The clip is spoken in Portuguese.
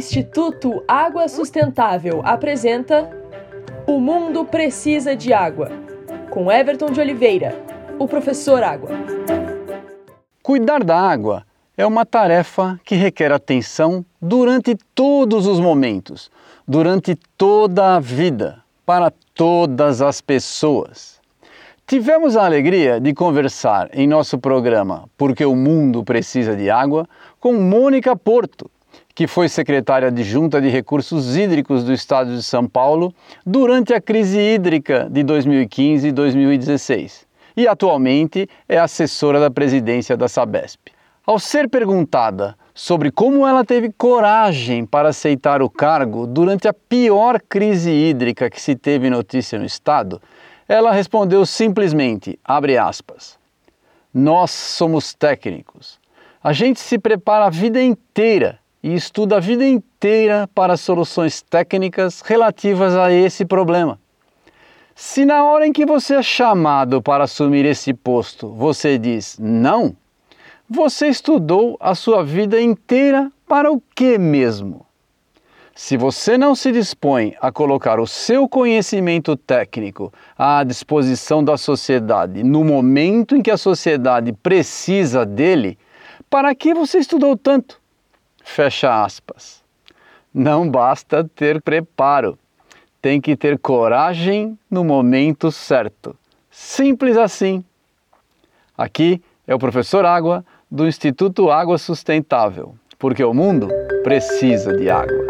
Instituto Água Sustentável apresenta O Mundo Precisa de Água, com Everton de Oliveira, o professor Água. Cuidar da água é uma tarefa que requer atenção durante todos os momentos, durante toda a vida, para todas as pessoas. Tivemos a alegria de conversar em nosso programa Porque o Mundo Precisa de Água com Mônica Porto, que foi secretária adjunta de Recursos Hídricos do Estado de São Paulo durante a crise hídrica de 2015 e 2016 e atualmente é assessora da presidência da Sabesp. Ao ser perguntada sobre como ela teve coragem para aceitar o cargo durante a pior crise hídrica que se teve notícia no estado, ela respondeu simplesmente, abre aspas, nós somos técnicos. A gente se prepara a vida inteira e estuda a vida inteira para soluções técnicas relativas a esse problema. Se na hora em que você é chamado para assumir esse posto você diz não, você estudou a sua vida inteira para o que mesmo? Se você não se dispõe a colocar o seu conhecimento técnico à disposição da sociedade no momento em que a sociedade precisa dele, para que você estudou tanto? Fecha aspas. Não basta ter preparo, tem que ter coragem no momento certo. Simples assim. Aqui é o professor Água do Instituto Água Sustentável, porque o mundo precisa de água.